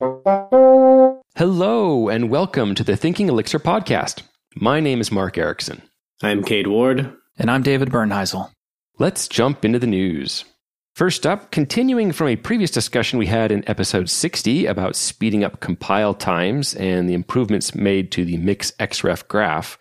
Hello, and welcome to the Thinking Elixir podcast. My name is Mark Ericksen. I'm Cade Ward. And I'm David Bernheisel. Let's jump into the news. First up, continuing from a previous discussion we had in episode 60 about speeding up compile times and the improvements made to the Mix XREF graph,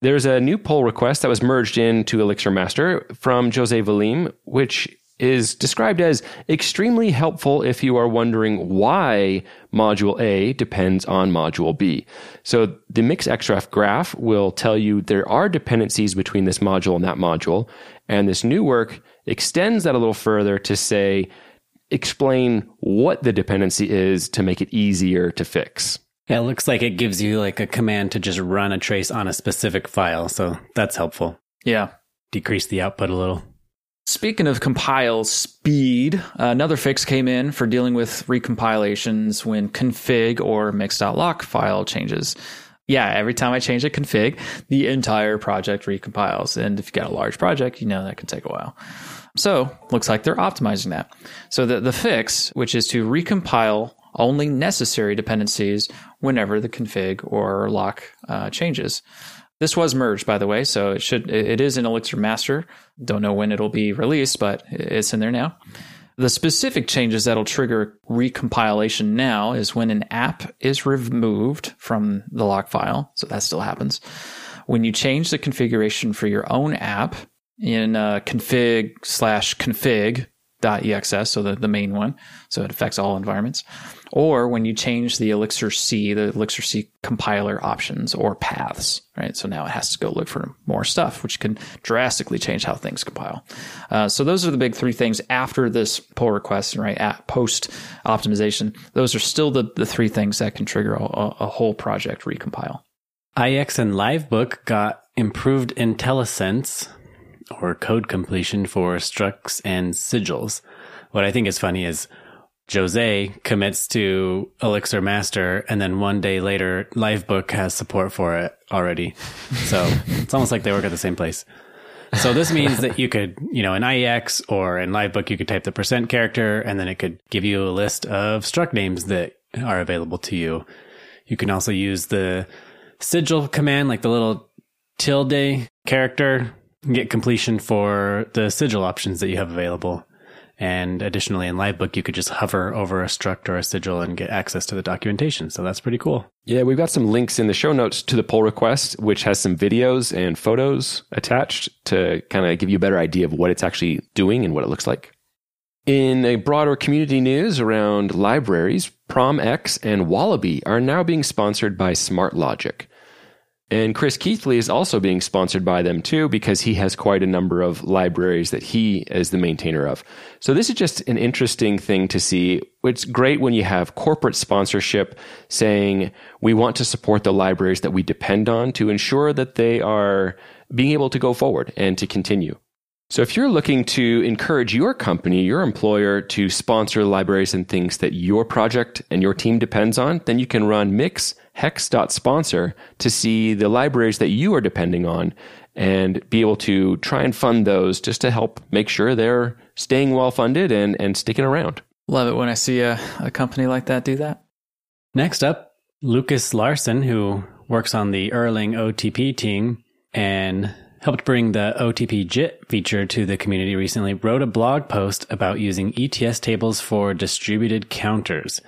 there's a new pull request that was merged into Elixir Master from Jose Valim, which is described as extremely helpful if you are wondering why module A depends on module B. So the mix xref graph will tell you there are dependencies between this module and that module. And this new work extends that a little further to say, explain what the dependency is to make it easier to fix. Yeah, it looks like it gives you like a command to just run a trace on a specific file. So that's helpful. Yeah. Decrease the output a little. Speaking of compile speed, another fix came in for dealing with recompilations when config or mix.lock file changes. Yeah, every time I change a config, the entire project recompiles. And if you got a large project, you know that can take a while. So looks like they're optimizing that. So the, the fix, which is to recompile only necessary dependencies whenever the config or lock uh, changes. This was merged, by the way, so it should it is in Elixir Master. Don't know when it'll be released, but it's in there now. The specific changes that'll trigger recompilation now is when an app is removed from the lock file. So that still happens. When you change the configuration for your own app in uh, config slash config .exs, so the, the main one, so it affects all environments. Or when you change the Elixir C, the Elixir C compiler options or paths, right? So now it has to go look for more stuff, which can drastically change how things compile. Uh, so those are the big three things after this pull request, and right? At post optimization, those are still the, the three things that can trigger a, a whole project recompile. IEX and Livebook got improved IntelliSense or code completion for structs and sigils. What I think is funny is Jose commits to Elixir Master, and then one day later, Livebook has support for it already. So it's almost like they work at the same place. So this means that you could, you know, in IEX or in Livebook, you could type the percent character, and then it could give you a list of struct names that are available to you. You can also use the sigil command, like the little tilde character and get completion for the sigil options that you have available. And additionally, in Livebook, you could just hover over a struct or a sigil and get access to the documentation. So that's pretty cool. Yeah, we've got some links in the show notes to the pull request, which has some videos and photos attached to kind of give you a better idea of what it's actually doing and what it looks like. In a broader community news around libraries, PromEx and Wallaby are now being sponsored by SmartLogic. And Chris Keathley is also being sponsored by them too because he has quite a number of libraries that he is the maintainer of. So this is just an interesting thing to see. It's great when you have corporate sponsorship saying we want to support the libraries that we depend on to ensure that they are being able to go forward and to continue. So if you're looking to encourage your company, your employer to sponsor libraries and things that your project and your team depends on, then you can run Mix hex.sponsor to see the libraries that you are depending on and be able to try and fund those just to help make sure they're staying well funded and, and sticking around. Love it when I see a, a company like that do that. Next up, Lukas Larsson, who works on the Erlang OTP team and helped bring the OTP JIT feature to the community recently, wrote a blog post about using ETS tables for distributed counters.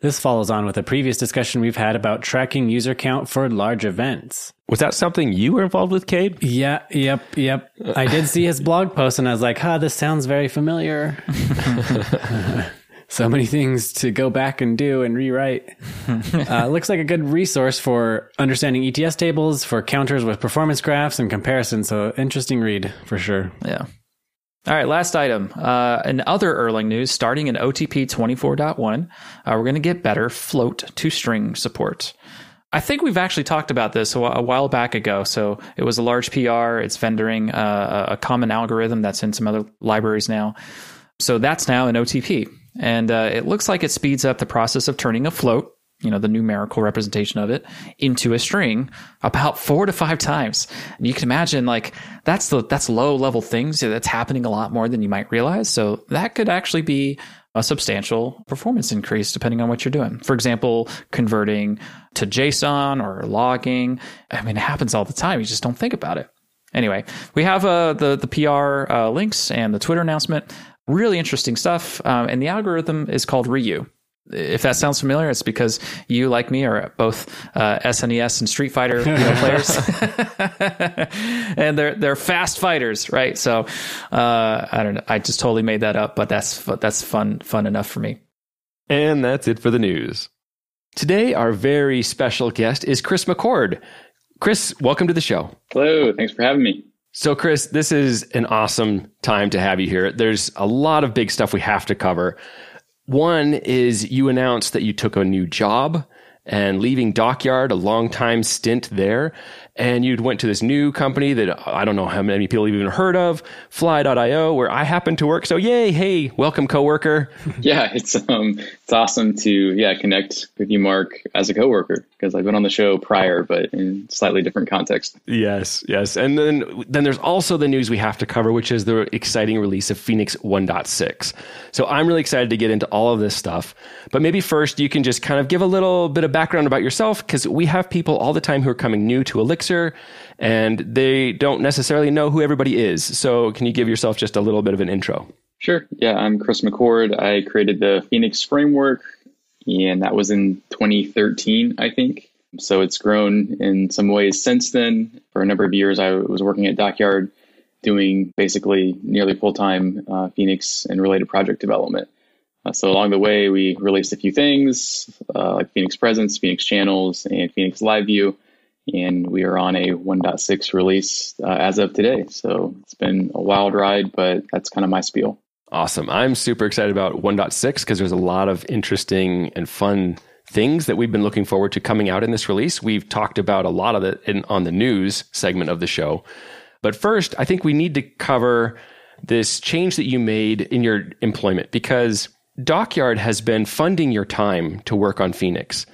This follows on with a previous discussion we've had about tracking user count for large events. Was that something you were involved with, Cade? Yeah, yep, yep. I did see his blog post and I was like, huh, this sounds very familiar. so many things to go back and do and rewrite. Uh, looks like a good resource for understanding ETS tables, for counters with performance graphs and comparisons. So interesting read for sure. Yeah. All right, last item. Uh, in other Erlang news, starting in OTP 24.1, uh, we're going to get better float to string support. I think we've actually talked about this a, while back ago. So it was a large PR. It's vendoring uh, a common algorithm that's in some other libraries now. So that's now in OTP. And uh, it looks like it speeds up the process of turning a float you know, the numerical representation of it into a string about four to five times. And you can imagine like that's the, that's low level things that's happening a lot more than you might realize. So that could actually be a substantial performance increase depending on what you're doing. For example, converting to JSON or logging. I mean, it happens all the time. You just don't think about it. Anyway, we have uh, the the PR uh, links and the Twitter announcement. Really interesting stuff. Um, and the algorithm is called Ryu if that sounds familiar, it's because you, like me, are both uh, SNES and Street Fighter you know, players, and they're they're fast fighters, right? So uh, I don't know. I just totally made that up, but that's that's fun fun enough for me. And that's it for the news. Today, our very special guest is Chris McCord. Chris, welcome to the show. Hello, thanks for having me. So, Chris, this is an awesome time to have you here. There's a lot of big stuff we have to cover. One is you announced that you took a new job and leaving Dockyard, a long time stint there. And you went to this new company that I don't know how many people have even heard of, Fly.io, where I happen to work. So yay, hey, welcome coworker. Yeah, it's um it's awesome to yeah, connect with you, Mark, as a coworker, because I've been on the show prior, but in slightly different context. Yes, yes. And then then there's also the news we have to cover, which is the exciting release of Phoenix 1.6. So I'm really excited to get into all of this stuff. But maybe first you can just kind of give a little bit of background about yourself, because we have people all the time who are coming new to Elixir and they don't necessarily know who everybody is. So can you give yourself just a little bit of an intro? Sure. Yeah, I'm Chris McCord. I created the Phoenix framework, and that was in 2013, I think. So it's grown in some ways since then. For a number of years, I was working at Dockyard doing basically nearly full time uh, Phoenix and related project development. Uh, so along the way, we released a few things uh, like Phoenix Presence, Phoenix Channels, and Phoenix Live View and we are on a 1.6 release uh, as of today. So it's been a wild ride, but that's kind of my spiel. Awesome. I'm super excited about 1.6 because there's a lot of interesting and fun things that we've been looking forward to coming out in this release. We've talked about a lot of it in, on the news segment of the show. But first, I think we need to cover this change that you made in your employment because Dockyard has been funding your time to work on Phoenix.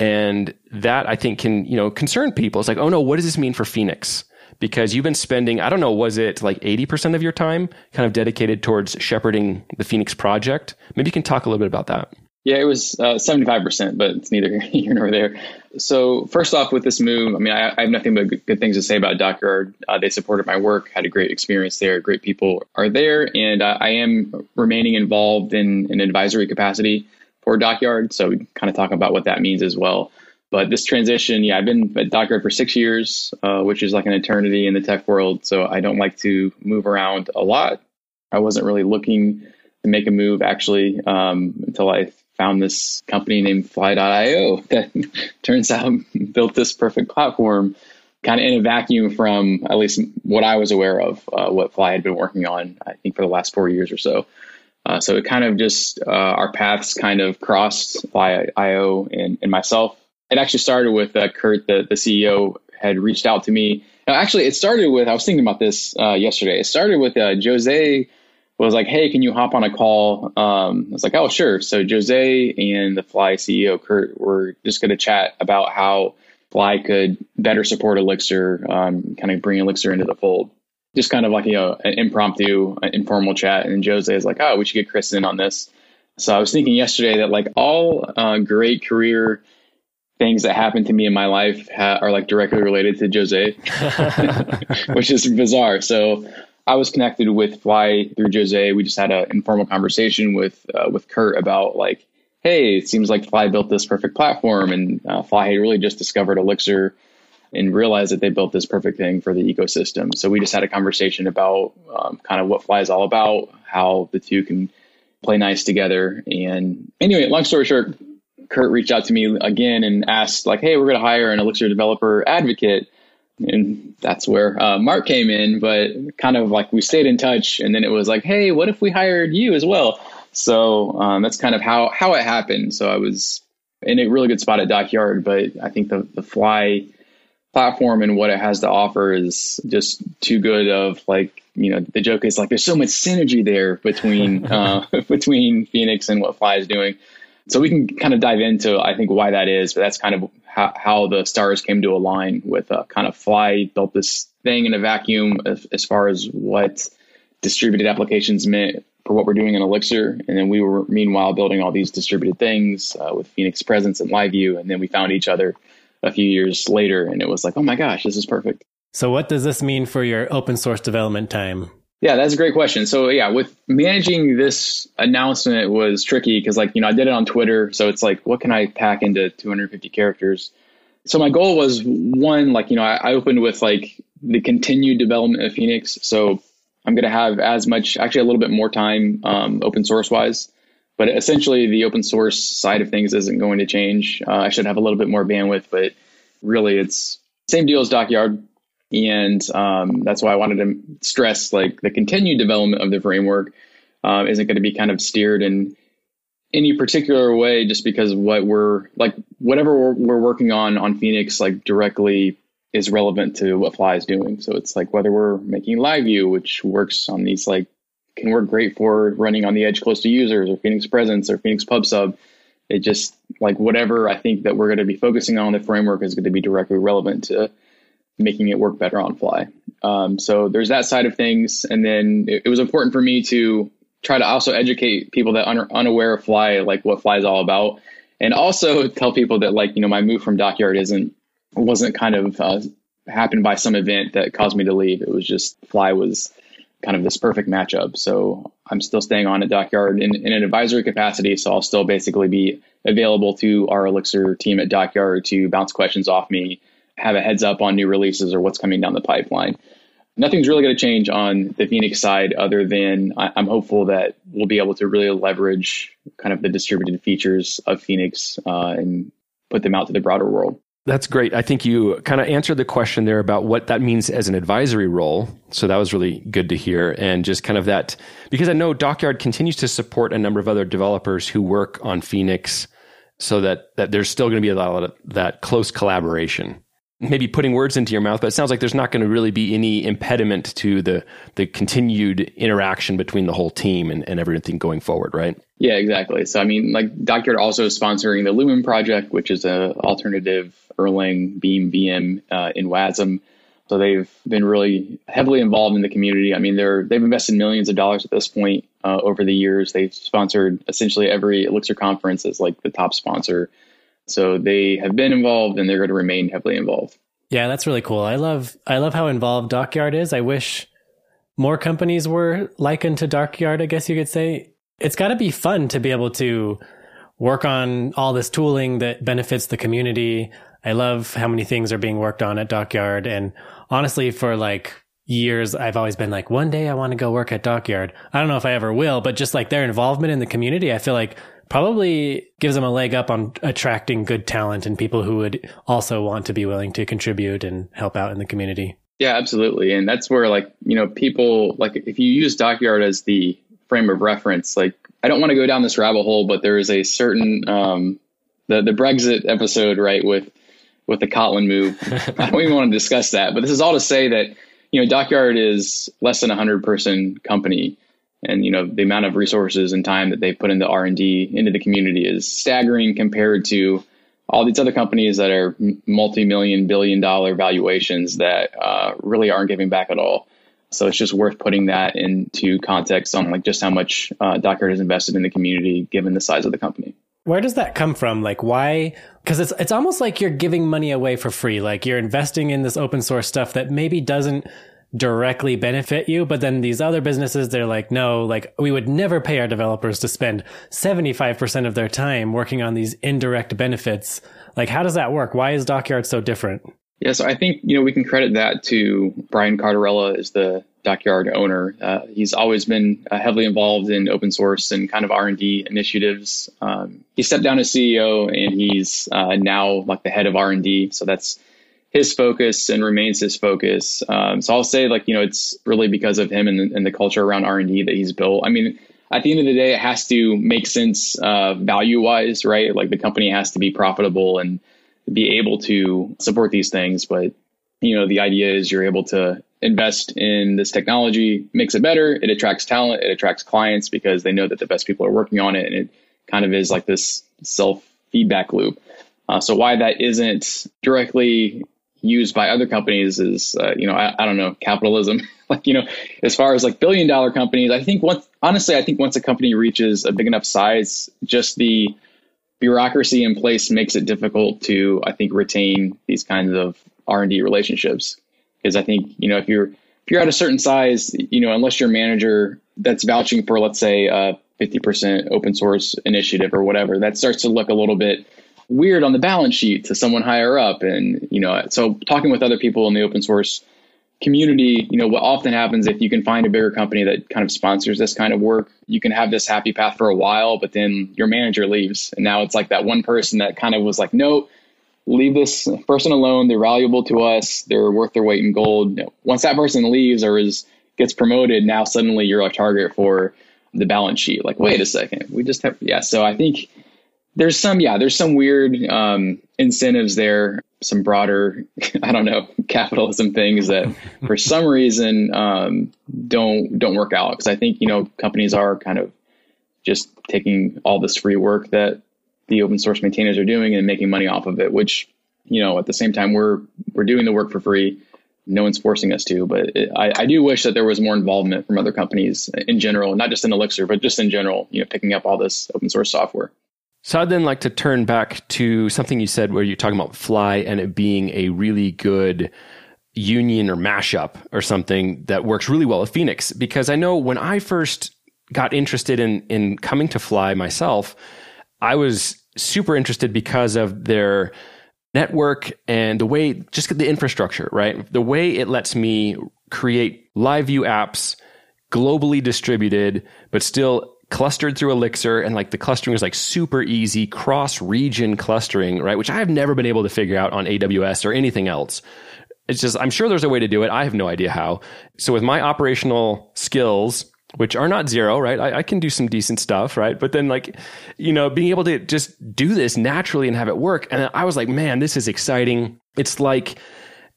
And that I think can, you know, concern people. It's like, oh no, what does this mean for Phoenix? Because you've been spending, I don't know, was it like 80% of your time kind of dedicated towards shepherding the Phoenix project? Maybe you can talk a little bit about that. Yeah, it was uh, 75%, but it's neither here nor there. So, first off, with this move, I mean, I, I have nothing but good, things to say about Dockyard. Uh, they supported my work, had a great experience there, great people are there, and uh, I am remaining involved in an advisory capacity for Dockyard. So we kind of talk about what that means as well. But this transition, yeah, I've been at Dockyard for six years, uh, which is like an eternity in the tech world. So I don't like to move around a lot. I wasn't really looking to make a move actually um, until I found this company named Fly.io that turns out built this perfect platform kind of in a vacuum from at least what I was aware of, uh, what Fly had been working on, I think, for the last four years or so. Uh, so it kind of just uh, our paths kind of crossed Fly.io and, and myself. It actually started with uh, Kurt, the, the CEO, had reached out to me. Now, actually, it started with I was thinking about this uh, yesterday. It started with uh, Jose was like, "Hey, can you hop on a call?" Um, I was like, "Oh, sure." So Jose and the Fly CEO Kurt were just going to chat about how Fly could better support Elixir, um, kind of bring Elixir into the fold just kind of like you know an impromptu an informal chat and jose is like oh we should get chris in on this. So i was thinking yesterday that like all uh, great career things that happened to me in my life ha- are like directly related to jose which is bizarre. So i was connected with fly through jose. We just had an informal conversation with uh, with kurt about like hey it seems like fly built this perfect platform and uh, fly had really just discovered elixir and realized that they built this perfect thing for the ecosystem. So we just had a conversation about um, kind of what Fly is all about, how the two can play nice together. And anyway, long story short, Kurt reached out to me again and asked like, "Hey, we're going to hire an Elixir developer advocate." And that's where uh, Mark came in, but kind of like we stayed in touch, and then it was like, "Hey, what if we hired you as well?" So um, that's kind of how how it happened. So I was in a really good spot at Dockyard, but I think the the Fly platform and what it has to offer is just too good of like you know the joke is like there's so much synergy there between uh, between Phoenix and what Fly is doing. So we can kind of dive into, I think, why that is, but that's kind of how, how the stars came to align with uh, kind of Fly built this thing in a vacuum as, as far as what distributed applications meant for what we're doing in Elixir. And then we were meanwhile building all these distributed things uh, with Phoenix Presence and LiveView. And then we found each other a few years later and it was like, oh my gosh, this is perfect. So what does this mean for your open source development time? Yeah, that's a great question. So yeah, with managing this announcement was tricky because like, you know, I did it on Twitter. So it's like, what can I pack into 250 characters? So my goal was one, like, you know, I, I opened with like the continued development of Phoenix. So I'm going to have as much, actually a little bit more time um, open source wise. But essentially, the open source side of things isn't going to change. Uh, I should have a little bit more bandwidth, but really, it's same deal as Dockyard, and um, that's why I wanted to stress like the continued development of the framework uh, isn't going to be kind of steered in any particular way, just because what we're like, whatever we're, we're working on on Phoenix, like directly is relevant to what Fly is doing. So it's like whether we're making LiveView, which works on these like can work great for running on the edge close to users or Phoenix Presence or Phoenix PubSub. It just like whatever I think that we're going to be focusing on the framework is going to be directly relevant to making it work better on Fly. Um, so there's that side of things, and then it, it, was important for me to try to also educate people that are unaware of Fly, like what Fly is all about, and also tell people that like you know my move from Dockyard isn't wasn't kind of uh, happened by some event that caused me to leave. It was just Fly was kind of this perfect matchup. So I'm still staying on at Dockyard in, in an advisory capacity. So I'll still basically be available to our Elixir team at Dockyard to bounce questions off me, have a heads up on new releases or what's coming down the pipeline. Nothing's really going to change on the Phoenix side other than I, I'm hopeful that we'll be able to really leverage kind of the distributed features of Phoenix uh, and put them out to the broader world. That's great. I think you kind of answered the question there about what that means as an advisory role. So that was really good to hear. And just kind of that, because I know Dockyard continues to support a number of other developers who work on Phoenix so that, that there's still going to be a lot of that close collaboration. Maybe putting words into your mouth, but it sounds like there's not going to really be any impediment to the, the continued interaction between the whole team and, and everything going forward, right? Yeah, exactly. So, I mean, like Dockyard also is sponsoring the Lumen project, which is an alternative Erlang Beam VM uh, in WASM. So they've been really heavily involved in the community. I mean, they're they've invested millions of dollars at this point uh, over the years. They've sponsored essentially every Elixir conference as like the top sponsor. So they have been involved, and they're going to remain heavily involved. Yeah, that's really cool. I love I love how involved Dockyard is. I wish more companies were likened to Dockyard. I guess you could say it's got to be fun to be able to work on all this tooling that benefits the community. I love how many things are being worked on at Dockyard. And honestly, for like years, I've always been like, one day I want to go work at Dockyard. I don't know if I ever will, but just like their involvement in the community, I feel like probably gives them a leg up on attracting good talent and people who would also want to be willing to contribute and help out in the community. Yeah, absolutely. And that's where like, you know, people like if you use Dockyard as the frame of reference, like I don't want to go down this rabbit hole, but there is a certain um the the Brexit episode, right, with with the Kotlin move. I don't even want to discuss that, but this is all to say that you know Dockyard is less than a hundred person company, and you know the amount of resources and time that they put into R and D into the community is staggering compared to all these other companies that are multi-million, billion-dollar valuations that uh, really aren't giving back at all. So it's just worth putting that into context on like just how much uh, Dockyard has invested in the community, given the size of the company where does that come from? Like why? Because it's it's almost like you're giving money away for free. Like you're investing in this open source stuff that maybe doesn't directly benefit you, but then these other businesses, they're like, no, like we would never pay our developers to spend 75% of their time working on these indirect benefits. Like, how does that work? Why is Dockyard so different? Yeah, so I think you know we can credit that to Brian Cardarella is the Dockyard owner. Uh, he's always been uh, heavily involved in open source and kind of R and D initiatives. Um, he stepped down as CEO and he's uh, now like the head of R and D. So that's his focus and remains his focus. Um, so I'll say like you know it's really because of him and, and the culture around R and D that he's built. I mean, at the end of the day, it has to make sense uh, value wise, right? Like the company has to be profitable and be able to support these things. But you know, the idea is you're able to invest in this technology, makes it better. It attracts talent. It attracts clients because they know that the best people are working on it, and it kind of is like this self feedback loop. Uh, so why that isn't directly used by other companies is, uh, you know, I, I, don't know, capitalism. like, you know, as far as like billion dollar companies, I think once, honestly, I think once a company reaches a big enough size, just the bureaucracy in place makes it difficult to, I think, retain these kinds of R and D relationships. Because I think, you know, if you're if you're at a certain size, you know, unless your manager that's vouching for, let's say, a 50% open source initiative or whatever, that starts to look a little bit weird on the balance sheet to someone higher up. And, you know, so talking with other people in the open source community, you know, what often happens if you can find a bigger company that kind of sponsors this kind of work, you can have this happy path for a while, but then your manager leaves. And now it's like that one person that kind of was like, no, leave this person alone. They're valuable to us. They're worth their weight in gold. Once that person leaves or is gets promoted, now suddenly you're a target for the balance sheet. Like, wait a second, we just have yeah. So I think there's some yeah there's some weird um, incentives there some broader i don't know capitalism things that for some reason um, don't don't work out. Because i think you know companies are kind of just taking all this free work that the open source maintainers are doing and making money off of it which you know at the same time we're we're doing the work for free. No one's forcing us to but it, I, I do wish that there was more involvement from other companies in general not just in elixir but just in general you know picking up all this open source software so I'd then like to turn back to something you said where you're talking about Fly and it being a really good union or mashup or something that works really well with Phoenix. Because I know when I first got interested in in coming to Fly myself, I was super interested because of their network and the way just the infrastructure, right? The way it lets me create live view apps globally distributed, but still clustered through Elixir and like the clustering is like super easy cross region clustering, right? Which I have never been able to figure out on AWS or anything else. It's just, I'm sure there's a way to do it. I have no idea how. So with my operational skills, which are not zero, right? I, I, can do some decent stuff, right? But then, like, you know, being able to just do this naturally and have it work. And I was like, man, this is exciting. It's like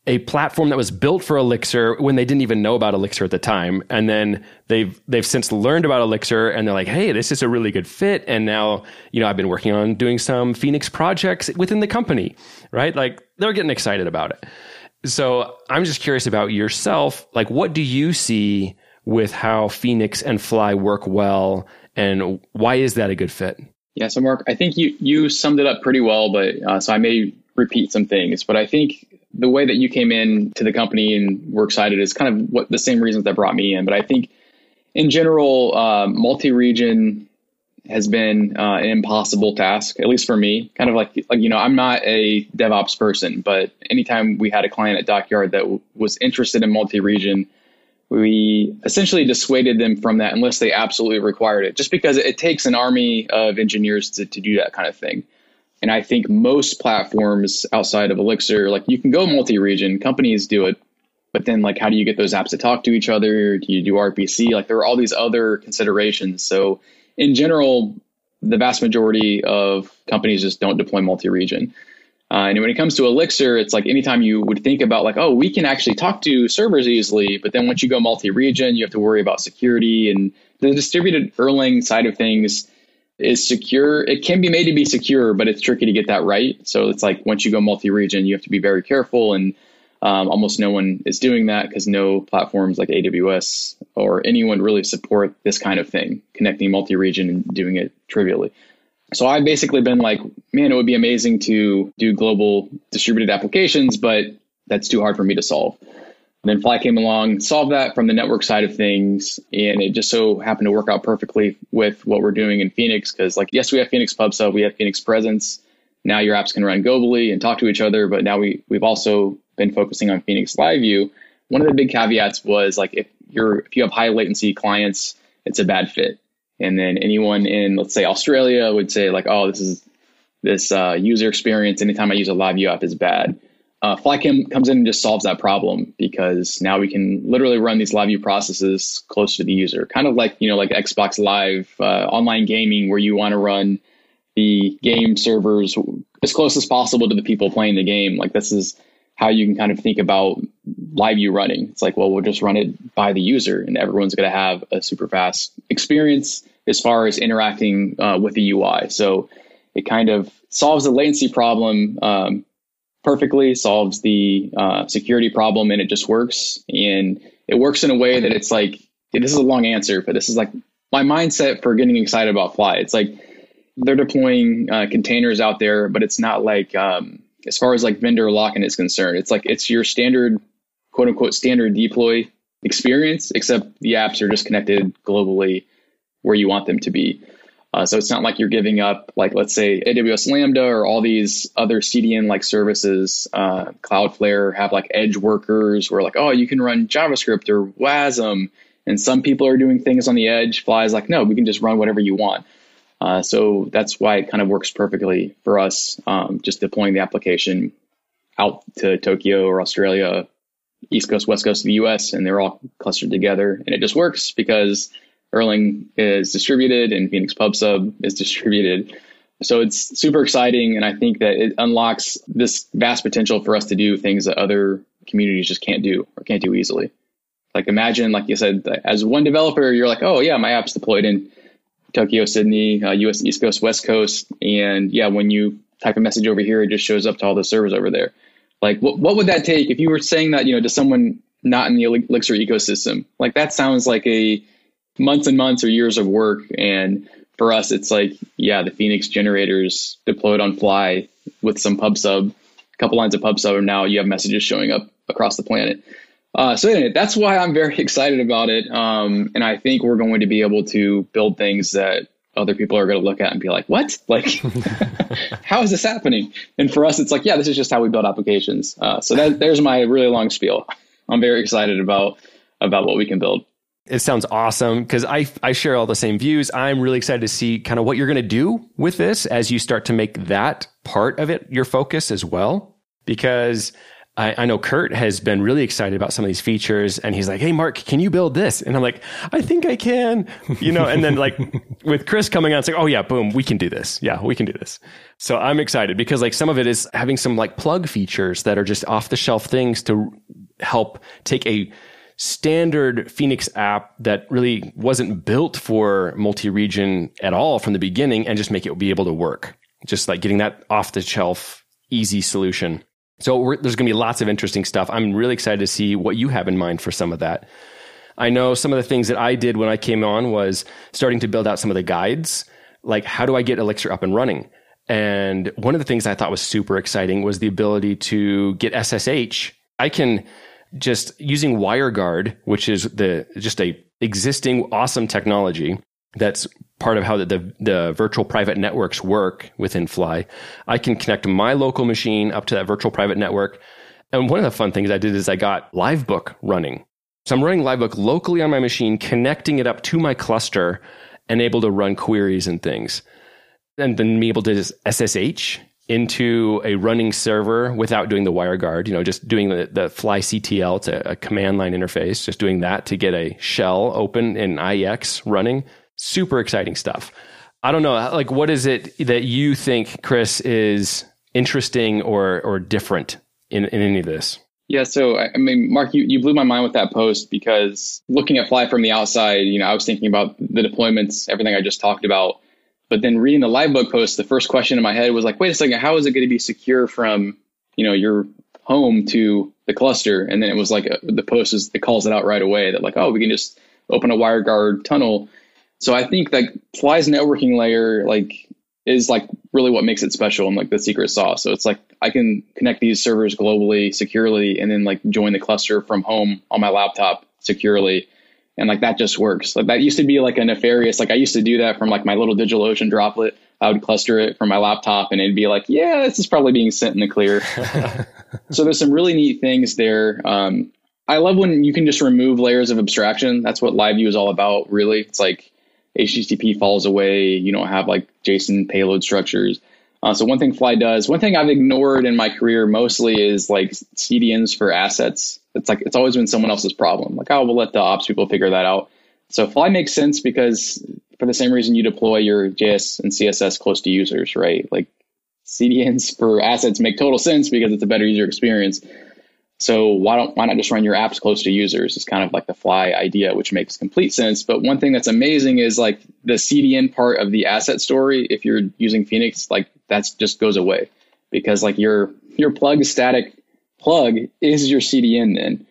a platform that was built for Elixir when they didn't even know about Elixir at the time. And then they've they've since learned about Elixir and they're like, hey, this is a really good fit. And now, you know, I've been working on doing some Phoenix projects within the company, right? Like they're getting excited about it. So I'm just curious about yourself. Like, what do you see with how Phoenix and Fly work well, and why is that a good fit? Yeah, so Mark, I think you you summed it up pretty well, but uh, so I may repeat some things, but I think the way that you came in to the company and were excited is kind of what the same reasons that brought me in. But I think in general, uh, multi-region has been uh, an impossible task, at least for me. Kind of like like you know, I'm not a DevOps person, but anytime we had a client at Dockyard that w- was interested in multi-region, we essentially dissuaded them from that unless they absolutely required it, just because it takes an army of engineers to, to do that kind of thing. And I think most platforms outside of Elixir, like you can go multi-region, companies do it, but then like how do you get those apps to talk to each other? Do you do RPC? Like there are all these other considerations. So in general, the vast majority of companies just don't deploy multi-region. Uh, and when it comes to Elixir, it's like anytime you would think about like, oh, we can actually talk to servers easily, but then once you go multi-region, you have to worry about security and the distributed Erlang side of things is secure. It can be made to be secure, but it's tricky to get that right. So it's like once you go multi-region, you have to be very careful, and um, almost no one is doing that because no platforms like AWS or anyone really support this kind of thing, connecting multi-region and doing it trivially. So I've basically been like, man, it would be amazing to do global distributed applications, but that's too hard for me to solve. And then Fly came along, solved that from the network side of things, and it just so happened to work out perfectly with what we're doing in Phoenix. Because, like, yes, we have Phoenix Pub Sub, we have Phoenix Presence. Now your apps can run globally and talk to each other, but now we we've also been focusing on Phoenix Live View. One of the big caveats was like if you're if you have high latency clients, it's a bad fit. And then anyone in let's say Australia would say like, oh, this is this uh, user experience. Anytime I use a Live View app is bad uh, Flycam comes in and just solves that problem because now we can literally run these live view processes close to the user, kind of like you know like Xbox Live uh, online gaming, where you want to run the game servers as close as possible to the people playing the game. Like this is how you can kind of think about live view running. It's like, well, we'll just run it by the user, and everyone's going to have a super fast experience. as far as interacting uh, with the UI. So it kind of solves the latency problem um, perfectly, solves the uh, security problem, and it just works. And it works in a way that it's like this is a long answer, but this is like my mindset for getting excited about Fly. It's like they're deploying uh, containers out there, but it's not like um, as far as like vendor lock-in is concerned. It's like it's your standard quote unquote standard deploy experience, except the apps are just connected globally where you want them to be. Uh, so it's not like you're giving up, like let's say AWS Lambda or all these other CDN like services. Uh, Cloudflare have like edge workers where like, oh, you can run JavaScript or WASM, and some people are doing things on the edge. Fly is like, no, we can just run whatever you want. Uh, so that's why it kind of works perfectly for us, um, just deploying the application out to Tokyo or Australia, East Coast, West Coast of the US, and they're all clustered together. And it just works because Erlang is distributed and Phoenix PubSub is distributed. So it's super exciting. And I think that it unlocks this vast potential for us to do things that other communities just can't do or can't do easily. Like imagine, like you said, as one developer, you're like, oh yeah, my app's deployed in Tokyo, Sydney, uh, US East Coast, West Coast. And yeah, when you type a message over here, it just shows up to all the servers over there. Like what, what would that take if you were saying that, you know, to someone not in the Elixir ecosystem? Like that sounds like a months and months or years of work. And for us, it's like, yeah, the Phoenix generators deployed on fly with some pub sub, a couple lines of pub sub, and now you have messages showing up across the planet. Uh, so anyway, that's why I'm very excited about it. Um, and I think we're going to be able to build things that other people are going to look at and be like, what? Like, how is this happening? And for us, it's like, yeah, this is just how we build applications. Uh, so that, there's my really long spiel. I'm very excited about, about what we can build. It sounds awesome because I, I share all the same views. I'm really excited to see kind of what you're going to do with this as you start to make that part of it your focus as well. Because I, I, know Kurt has been really excited about some of these features and he's like, Hey, Mark, can you build this? And I'm like, I think I can, you know, and then like with Chris coming on, it's like, Oh yeah, boom, we can do this. Yeah, we can do this. So I'm excited because like some of it is having some like plug features that are just off the shelf things to help take a standard Phoenix app that really wasn't built for multi-region at all from the beginning and just make it be able to work. Just like getting that off the shelf, easy solution. So there's going to be lots of interesting stuff. I'm really excited to see what you have in mind for some of that. I know some of the things that I did when I came on was starting to build out some of the guides, like how do I get Elixir up and running? And one of the things I thought was super exciting was the ability to get SSH. I can just using WireGuard, which is the just a existing awesome technology that's part of how the, the, the, virtual private networks work within Fly. I can connect my local machine up to that virtual private network. And one of the fun things I did is I got Livebook running. So I'm running Livebook locally on my machine, connecting it up to my cluster and able to run queries and things. And then be able to SSH into a running server without doing the WireGuard, you know, just doing the, the fly CTL, it's a, command line interface, just doing that to get a shell open in IEX running. Super exciting stuff. I don't know, like, what is it that you think, Chris, is interesting or, or different in, in any of this? Yeah, so I mean, Mark, you, you blew my mind with that post because looking at Fly from the outside, you know, I was thinking about the deployments, everything I just talked about but then reading the Livebook post, the first question in my head was like, wait a second, how is it going to be secure from, you know, your home to the cluster? And then it was like a, the post is, it calls it out right away that like, oh, we can just open a WireGuard tunnel. So I think that Fly's networking layer like is like really what makes it special and like the secret sauce. So it's like I can connect these servers globally securely and then like join the cluster from home on my laptop securely and like that just works. Like that used to be like a nefarious. Like I used to do that from like my little DigitalOcean droplet. I would cluster it from my laptop, and it'd be like, yeah, this is probably being sent in the clear. so there's some really neat things there. Um, I love when you can just remove layers of abstraction. That's what LiveView is all about. Really, it's like HTTP falls away. You don't have like JSON payload structures. Uh, so one thing Fly does, one thing I've ignored in my career mostly is like CDNs for assets. It's like it's always been someone else's problem. Like, oh, we'll let the ops people figure that out. So Fly makes sense because for the same reason you deploy your JS and CSS close to users, right? Like CDNs for assets make total sense because it's a better user experience. So why don't why not just run your apps close to users? It's kind of like the fly idea, which makes complete sense. But one thing that's amazing is like the CDN part of the asset story. If you're using Phoenix, like that just goes away because like your your plug static plug is your CDN then.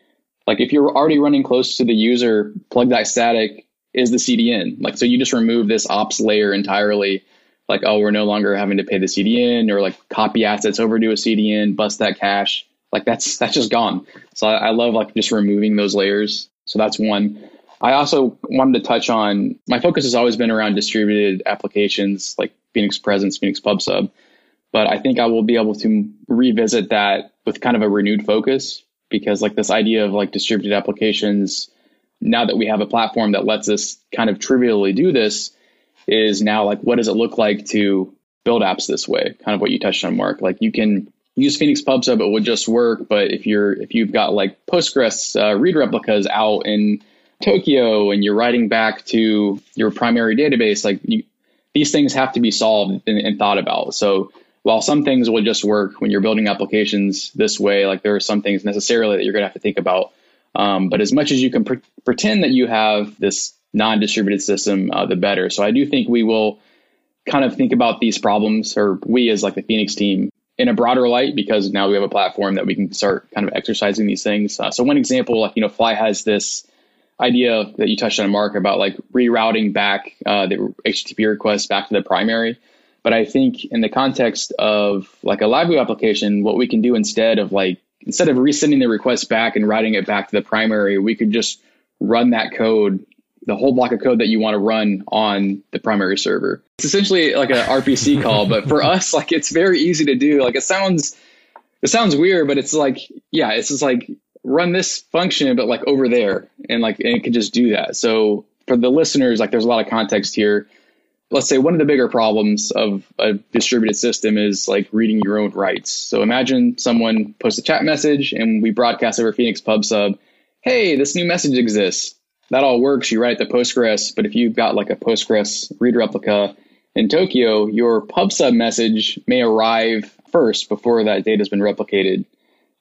Like if you're already running close to the user, plug that static is the CDN. Like so you just remove this ops layer entirely. Like oh we're no longer having to pay the CDN or like copy assets over to a CDN, bust that cache like that's that's just gone. So I, I love like just removing those layers. So that's one. I also wanted to touch on my focus has always been around distributed applications like Phoenix Presence, Phoenix PubSub. But I think I will be able to revisit that with kind of a renewed focus because like this idea of like distributed applications, now that we have a platform that lets us kind of trivially do this, is now like what does it look like to build apps this way? Kind of what you touched on, Mark. Like you can use Phoenix PubSub, it would just work. But if you're if you've got like Postgres uh, read replicas out in Tokyo and you're writing back to your primary database, like you, these things have to be solved and, and, thought about. So while some things will just work when you're building applications this way, like there are some things necessarily that you're going to have to think about. Um, but as much as you can pre- pretend that you have this non-distributed system, uh, the better. So I do think we will kind of think about these problems, or we as like the Phoenix team in a broader light because now we have a platform that we can start kind of exercising these things. Uh, so one example, like you know, Fly has this idea that you touched on, Mark, about like rerouting back uh, the HTTP request back to the primary. But I think in the context of like a LiveView application, what we can do instead of like instead of resending the request back and routing it back to the primary, we could just run that code the whole block of code that you want to run on the primary server. It's essentially like a RPC call, but for us, like it's very easy to do. Like it sounds, it sounds weird, but it's like, yeah, it's just like run this function, but like over there, and like and it can just do that. So for the listeners, like there's a lot of context here. Let's say one of the bigger problems of a distributed system is like reading your own writes. So imagine someone posts a chat message and we broadcast over Phoenix PubSub, hey, this new message exists that all works. You write the Postgres, but if you've got like a Postgres read replica in Tokyo, your PubSub message may arrive first before that data has been replicated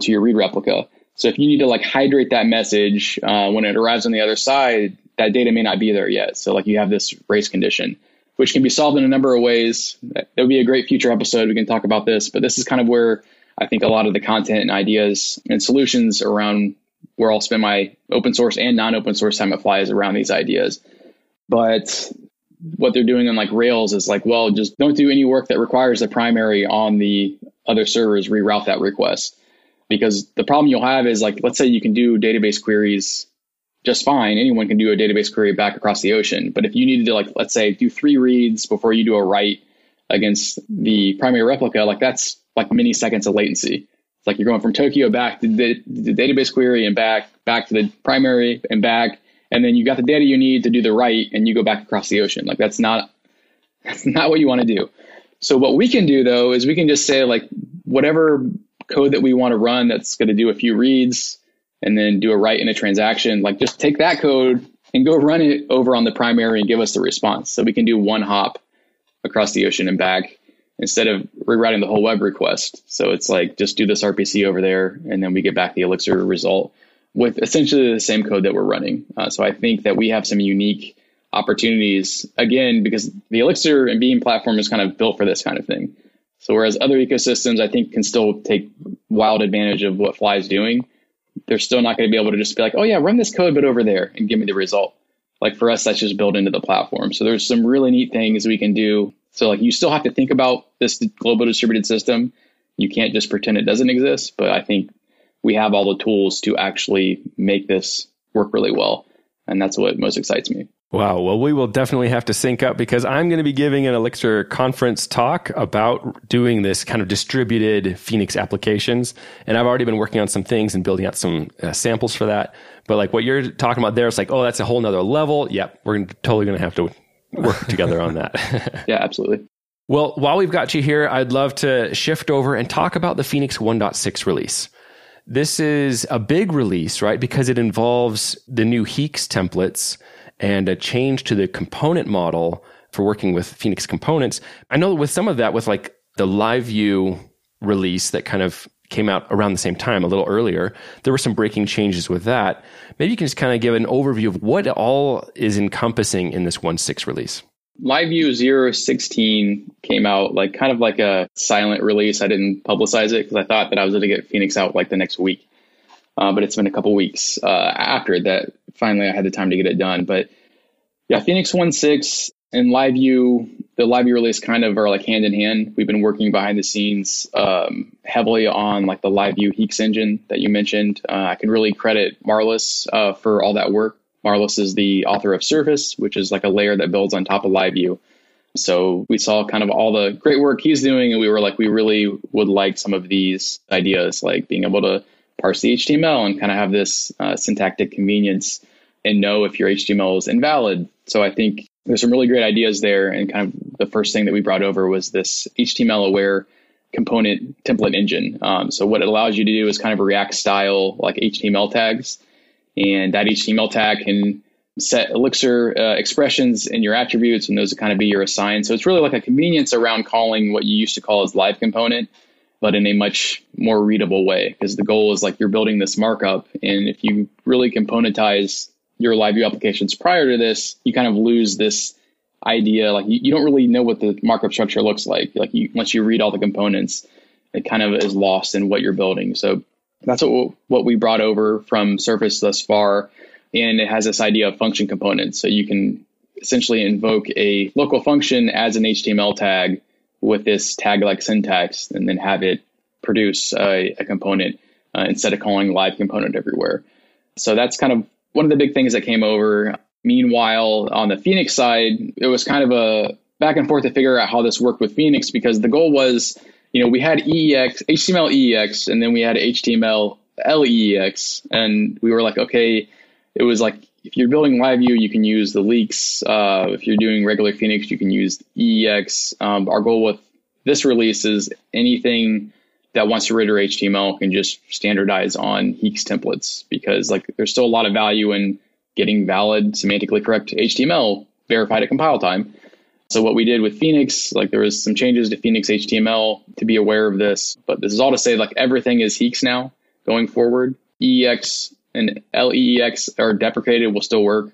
to your read replica. So if you need to like hydrate that message uh, when it arrives on the other side, that data may not be there yet. So like you have this race condition, which can be solved in a number of ways. That would be a great future episode. We can talk about this, but this is kind of where I think a lot of the content and ideas and solutions around where I'll spend my open source and non open source time at Fly is around these ideas. But what they're doing on like Rails is like, well, just don't do any work that requires the primary on the other servers, reroute that request. Because the problem you'll have is like, let's say you can do database queries just fine. Anyone can do a database query back across the ocean. But if you needed to like, let's say do three reads before you do a write against the primary replica, like that's like many seconds of latency. It's like you're going from Tokyo back to the, the database query and back, back to the primary and back, and then you got the data you need to do the write, and you go back across the ocean. Like that's not that's not what you want to do. So what we can do though is we can just say like whatever code that we want to run that's going to do a few reads and then do a write in a transaction, like just take that code and go run it over on the primary and give us the response. So we can do one hop across the ocean and back instead of rewriting the whole web request. So it's like just do this RPC over there, and then we get back the Elixir result with essentially the same code that we're running. Uh, so I think that we have some unique opportunities again because the Elixir and Beam platform is kind of built for this kind of thing. So whereas other ecosystems I think can still take wild advantage of what Fly is doing, they're still not going to be able to just be like, oh yeah, run this code but over there and give me the result. Like for us, that's just built into the platform. So there's some really neat things we can do so like you still have to think about this global distributed system. You can't just pretend it doesn't exist, but I think we have all the tools to actually make this work really well. And that's what most excites me. Wow. Well, we will definitely have to sync up because I'm going to be giving an Elixir conference talk about doing this kind of distributed Phoenix applications. And I've already been working on some things and building out some uh, samples for that. But like what you're talking about there, it's like, oh, that's a whole nother level. Yep. We're totally going to have to work together on that. yeah, absolutely. Well, while we've got you here, I'd love to shift over and talk about the Phoenix 1.6 release. This is a big release, right? Because it involves the new HEEx templates and a change to the component model for working with Phoenix components. I know with some of that, with like the live view release that kind of came out around the same time, a little earlier. There were some breaking changes with that. Maybe you can just kind of give an overview of what all is encompassing in this 1.6 release. LiveView 016 came out like kind of like a silent release. I didn't publicize it because I thought that I was going to get Phoenix out like the next week. Uh, but it's been a couple weeks uh, after that. Finally, I had the time to get it done. But yeah, Phoenix 1.6 and LiveView, the LiveView release kind of are like hand in hand. We've been working behind the scenes um, heavily on like the LiveView HEEx engine that you mentioned. Uh, I can really credit Marlus uh, for all that work. Marlus is the author of Surface, which is like a layer that builds on top of LiveView. So we saw kind of all the great work he's doing, and we were like, we really would like some of these ideas, like being able to parse the HTML and kind of have this uh, syntactic convenience and know if your HTML is invalid. So I think there's some really great ideas there. And kind of the first thing that we brought over was this HTML aware component template engine. Um, so what it allows you to do is kind of React style like HTML tags, and that HTML tag can set Elixir uh, expressions in your attributes, and those kind of be your assign. So it's really like a convenience around calling what you used to call as live component, but in a much more readable way. Because the goal is like you're building this markup, and if you really componentize your live view applications prior to this, you kind of lose this idea. Like you, you don't really know what the markup structure looks like. Like you, once you read all the components, it kind of is lost in what you're building. So that's what what we brought over from Surface thus far, and it has this idea of function components. So you can essentially invoke a local function as an HTML tag with this tag-like syntax, and then have it produce a, a component uh, instead of calling live component everywhere. So that's kind of one of the big things that came over. Meanwhile, on the Phoenix side, it was kind of a back and forth to figure out how this worked with Phoenix because the goal was, you know, we had EEX, HTML EEX, and then we had HTML LEEX, and we were like, okay, it was like if you're building LiveView, you can use the LEEx. Uh, if you're doing regular Phoenix, you can use EEX. Um, our goal with this release is anything that wants to render HTML can just standardize on HEEx templates because like there's still a lot of value in getting valid, semantically correct HTML verified at compile time. So what we did with Phoenix, like there was some changes to Phoenix HTML to be aware of this, but this is all to say like everything is HEEx now going forward. EEX and LEEX are deprecated, will still work,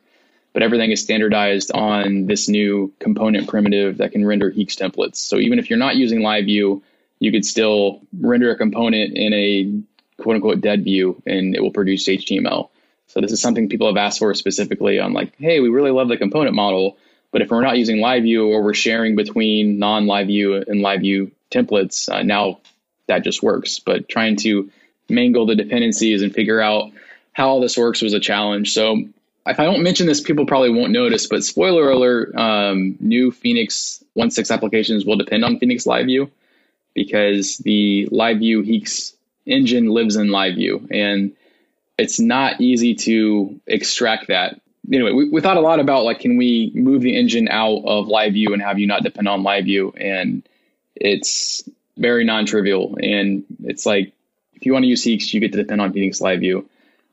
but everything is standardized on this new component primitive that can render HEEx templates. So even if you're not using LiveView, you could still render a component in a quote unquote dead view and it will produce HTML. So this is something people have asked for specifically on like, hey, we really love the component model, but if we're not using live view or we're sharing between non live view and live view templates, uh, now that just works. But trying to mangle the dependencies and figure out how all this works was a challenge. So if I don't mention this, people probably won't notice, but spoiler alert, um, new Phoenix 1.6 applications will depend on Phoenix LiveView because the LiveView HEEx engine lives in LiveView and it's not easy to extract that. Anyway, we, we thought a lot about like, can we move the engine out of LiveView and have you not depend on LiveView? And it's very non-trivial. And it's like, if you want to use HEEx, you get to depend on Phoenix LiveView.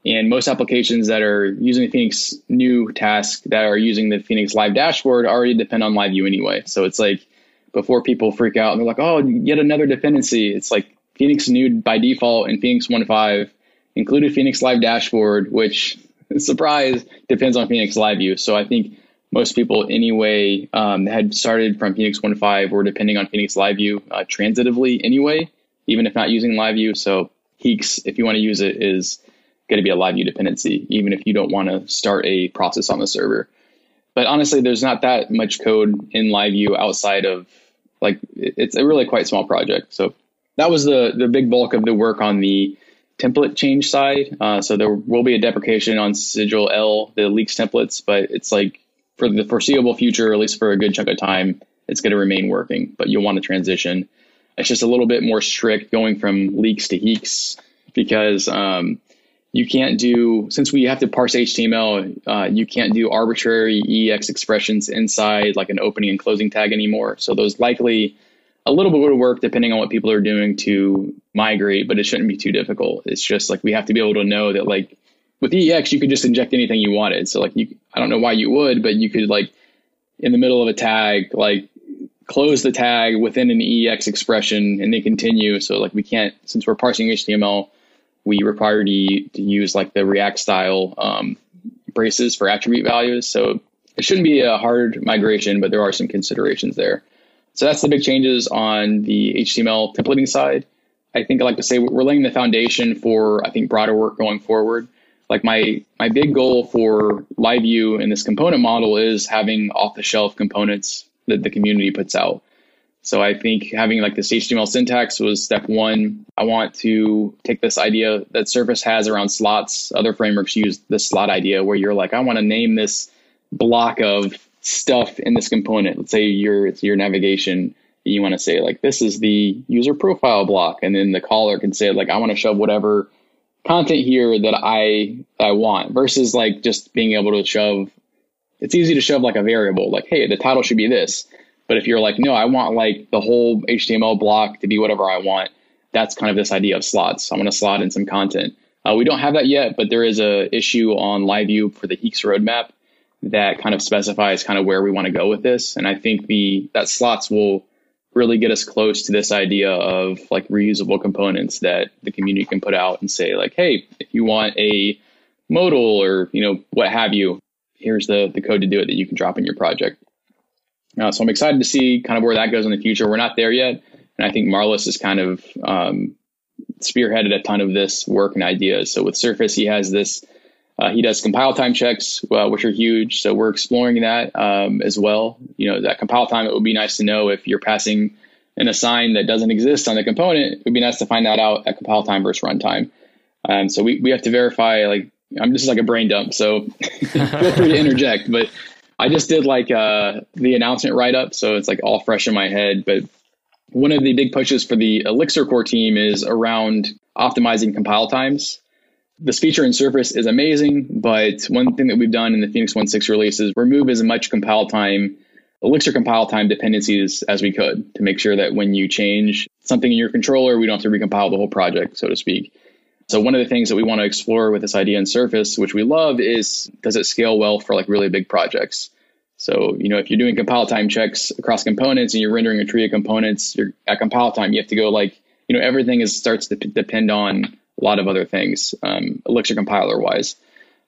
And most applications that are using Phoenix new task that are using the Phoenix Live dashboard already depend on LiveView anyway. So it's like before people freak out and they're like, oh, yet another dependency. It's like Phoenix new by default in Phoenix 1.5 included Phoenix Live Dashboard, which, surprise, depends on Phoenix Live View. So I think most people anyway um, had started from Phoenix 1.5 were depending on Phoenix Live View uh, transitively anyway, even if not using Live View. So HEEx, if you want to use it, is going to be a Live View dependency, even if you don't want to start a process on the server. But honestly, there's not that much code in Live View outside of like it's a really quite small project. So that was the the big bulk of the work on the template change side. Uh, so there will be a deprecation on Sigil L, the LEEx templates, but it's like for the foreseeable future, at least for a good chunk of time, it's going to remain working. But you'll want to transition. It's just a little bit more strict going from LEEx to HEEx because um, you can't do since we have to parse HTML. Uh, you can't do arbitrary EEx expressions inside like an opening and closing tag anymore. So those likely a little bit of work depending on what people are doing to migrate, but it shouldn't be too difficult. It's just like we have to be able to know that like with EEx you could just inject anything you wanted. So like you, I don't know why you would, but you could like in the middle of a tag like close the tag within an EEx expression and then continue. So like we can't, since we're parsing HTML, we require to, to use like the React style um, braces for attribute values. So it shouldn't be a hard migration, but there are some considerations there. So that's the big changes on the HTML templating side. I think I like to say we're laying the foundation for I think broader work going forward. Like my my big goal for live view in this component model is having off the shelf components that the community puts out. So I think having like this HTML syntax was step one. I want to take this idea that Surface has around slots. Other frameworks use the slot idea where you're like, I want to name this block of stuff in this component. Let's say your it's your navigation. You want to say like this is the user profile block, and then the caller can say like I want to shove whatever content here that I I want. Versus like just being able to shove. It's easy to shove like a variable, like hey, the title should be this. But if you're like, no, I want like the whole HTML block to be whatever I want, that's kind of this idea of slots. I'm going to slot in some content. Uh, we don't have that yet, but there is a issue on LiveView for the HEEx roadmap that kind of specifies kind of where we want to go with this. And I think the that slots will really get us close to this idea of like reusable components that the community can put out and say like, hey, if you want a modal or you know what have you, here's the the code to do it that you can drop in your project. Uh, so I'm excited to see kind of where that goes in the future. We're not there yet, and I think Marlus has kind of um, spearheaded a ton of this work and ideas. So with Surface, he has this uh, he does compile time checks, uh, which are huge. So we're exploring that um, as well. You know, that compile time, it would be nice to know if you're passing an assign that doesn't exist on the component. It would be nice to find that out at compile time versus runtime. Um, so we, we have to verify, like, I'm just like a brain dump. So feel free to interject. But I just did like uh, the announcement write up. So it's like all fresh in my head. But one of the big pushes for the Elixir core team is around optimizing compile times this feature in Surface is amazing, but one thing that we've done in the Phoenix 1.6 release is remove as much compile time, Elixir compile time dependencies as we could to make sure that when you change something in your controller, we don't have to recompile the whole project, so to speak. So one of the things that we want to explore with this idea in Surface, which we love, is does it scale well for like really big projects? So, you know, if you're doing compile time checks across components and you're rendering a tree of components, you're at compile time, you have to go like, you know, everything is starts to p- depend on a lot of other things, um, Elixir compiler wise.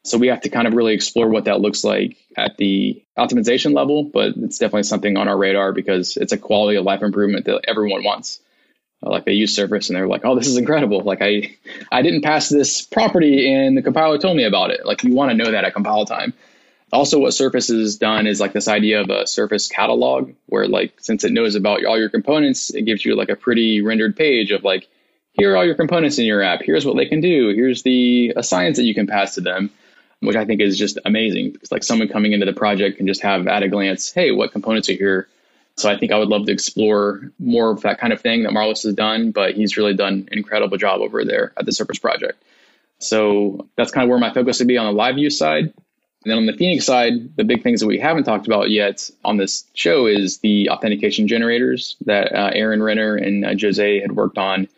So we have to kind of really explore what that looks like at the optimization level, but it's definitely something on our radar because it's a quality of life improvement that everyone wants. Uh, like they use Surface and they're like, "Oh, this is incredible! Like I, I didn't pass this property and the compiler told me about it." Like you want to know that at compile time. Also, what Surface has done is like this idea of a Surface catalog, where like since it knows about all your components, it gives you like a pretty rendered page of like here are all your components in your app. Here's what they can do. Here's the assigns that you can pass to them, which I think is just amazing because like someone coming into the project can just have at a glance, hey, what components are here? So I think I would love to explore more of that kind of thing that Marlus has done, but he's really done an incredible job over there at the Surface project. So that's kind of where my focus would be on the live view side. And then on the Phoenix side, the big things that we haven't talked about yet on this show is the authentication generators that uh, Aaron Renner and uh, Jose had worked on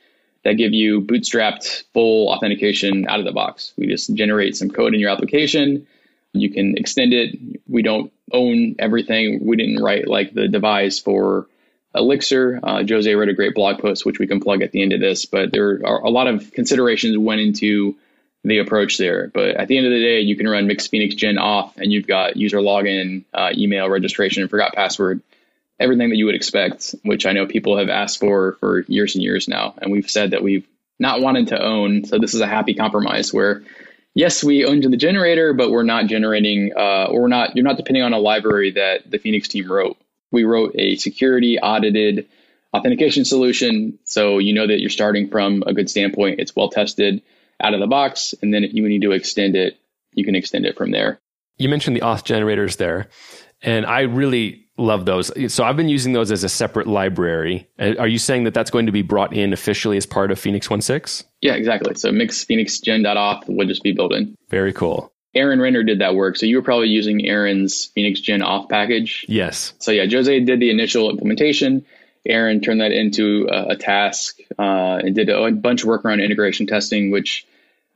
that give you bootstrapped full authentication out of the box. We just generate some code in your application. You can extend it. We don't own everything. We didn't write like the Devise for Elixir. Uh, Jose wrote a great blog post, which we can plug at the end of this, but there are a lot of considerations went into the approach there. But at the end of the day, you can run Mix Phoenix Gen auth and you've got user login, uh, email registration, forgot password everything that you would expect, which I know people have asked for for years and years now. And we've said that we've not wanted to own. So this is a happy compromise where, yes, we own the generator, but we're not generating, uh, or we're not, you're not depending on a library that the Phoenix team wrote. We wrote a security audited authentication solution. So you know that you're starting from a good standpoint. It's well tested out of the box. And then if you need to extend it, you can extend it from there. You mentioned the auth generators there. And I really love those. So I've been using those as a separate library. Uh, are you saying that that's going to be brought in officially as part of Phoenix 1.6? Yeah, exactly. So mix Phoenix Gen Gen.auth would just be built in. Very cool. Aaron Renner did that work. So you were probably using Aaron's Phoenix Gen auth package. Yes. So yeah, Jose did the initial implementation. Aaron turned that into a, a task uh, and did a bunch of work around integration testing, which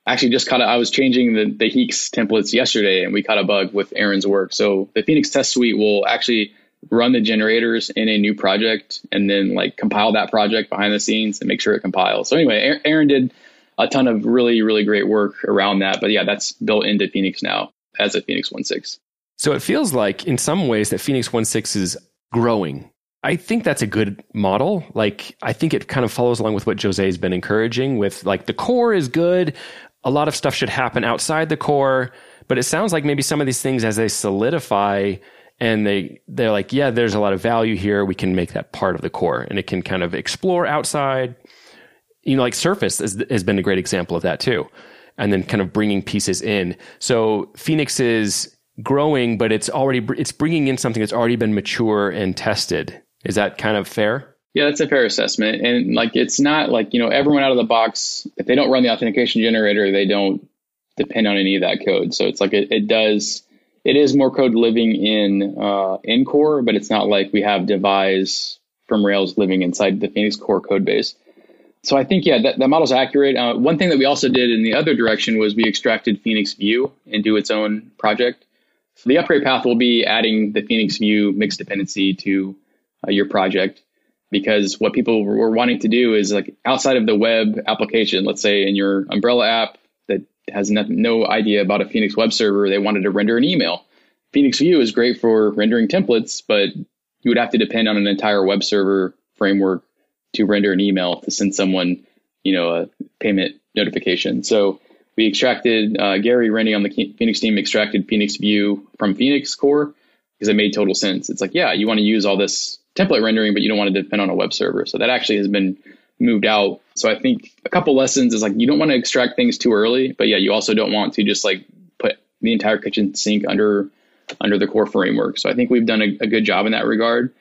actually just caught. A, I was changing the the HEEx templates yesterday, and we caught a bug with Aaron's work. So the Phoenix Test Suite will actually run the generators in a new project and then like compile that project behind the scenes and make sure it compiles. So anyway, Aaron did a ton of really, really great work around that. But yeah, that's built into Phoenix now as a Phoenix 1.6. So it feels like in some ways that Phoenix 1.6 is growing. I think that's a good model. Like, I think it kind of follows along with what Jose has been encouraging with like the core is good. A lot of stuff should happen outside the core. But it sounds like maybe some of these things as they solidify and they they're like, yeah, there's a lot of value here. We can make that part of the core and it can kind of explore outside. You know, like Surface has, has been a great example of that too. And then kind of bringing pieces in. So Phoenix is growing, but it's already it's bringing in something that's already been mature and tested. Is that kind of fair? Yeah, that's a fair assessment. And like it's not like, you know, everyone out of the box, if they don't run the authentication generator, they don't depend on any of that code. So it's like it, it does it is more code living in uh, in core, but it's not like we have devise from Rails living inside the Phoenix core code base. So I think yeah, that, that model's accurate. Uh, one thing that we also did in the other direction was we extracted Phoenix View into its own project. So the upgrade path will be adding the Phoenix View mixed dependency to uh, your project because what people were wanting to do is like outside of the web application, let's say in your umbrella app has no, no idea about a Phoenix web server, they wanted to render an email. Phoenix View is great for rendering templates, but you would have to depend on an entire web server framework to render an email to send someone, you know, a payment notification. So we extracted uh, Gary Rennie on the Phoenix team extracted Phoenix View from Phoenix Core because it made total sense. It's like, yeah, you want to use all this template rendering, but you don't want to depend on a web server. So that actually has been moved out. So I think a couple lessons is like you don't want to extract things too early, but yeah, you also don't want to just like put the entire kitchen sink under under the core framework. So I think we've done a, a good job in that regard.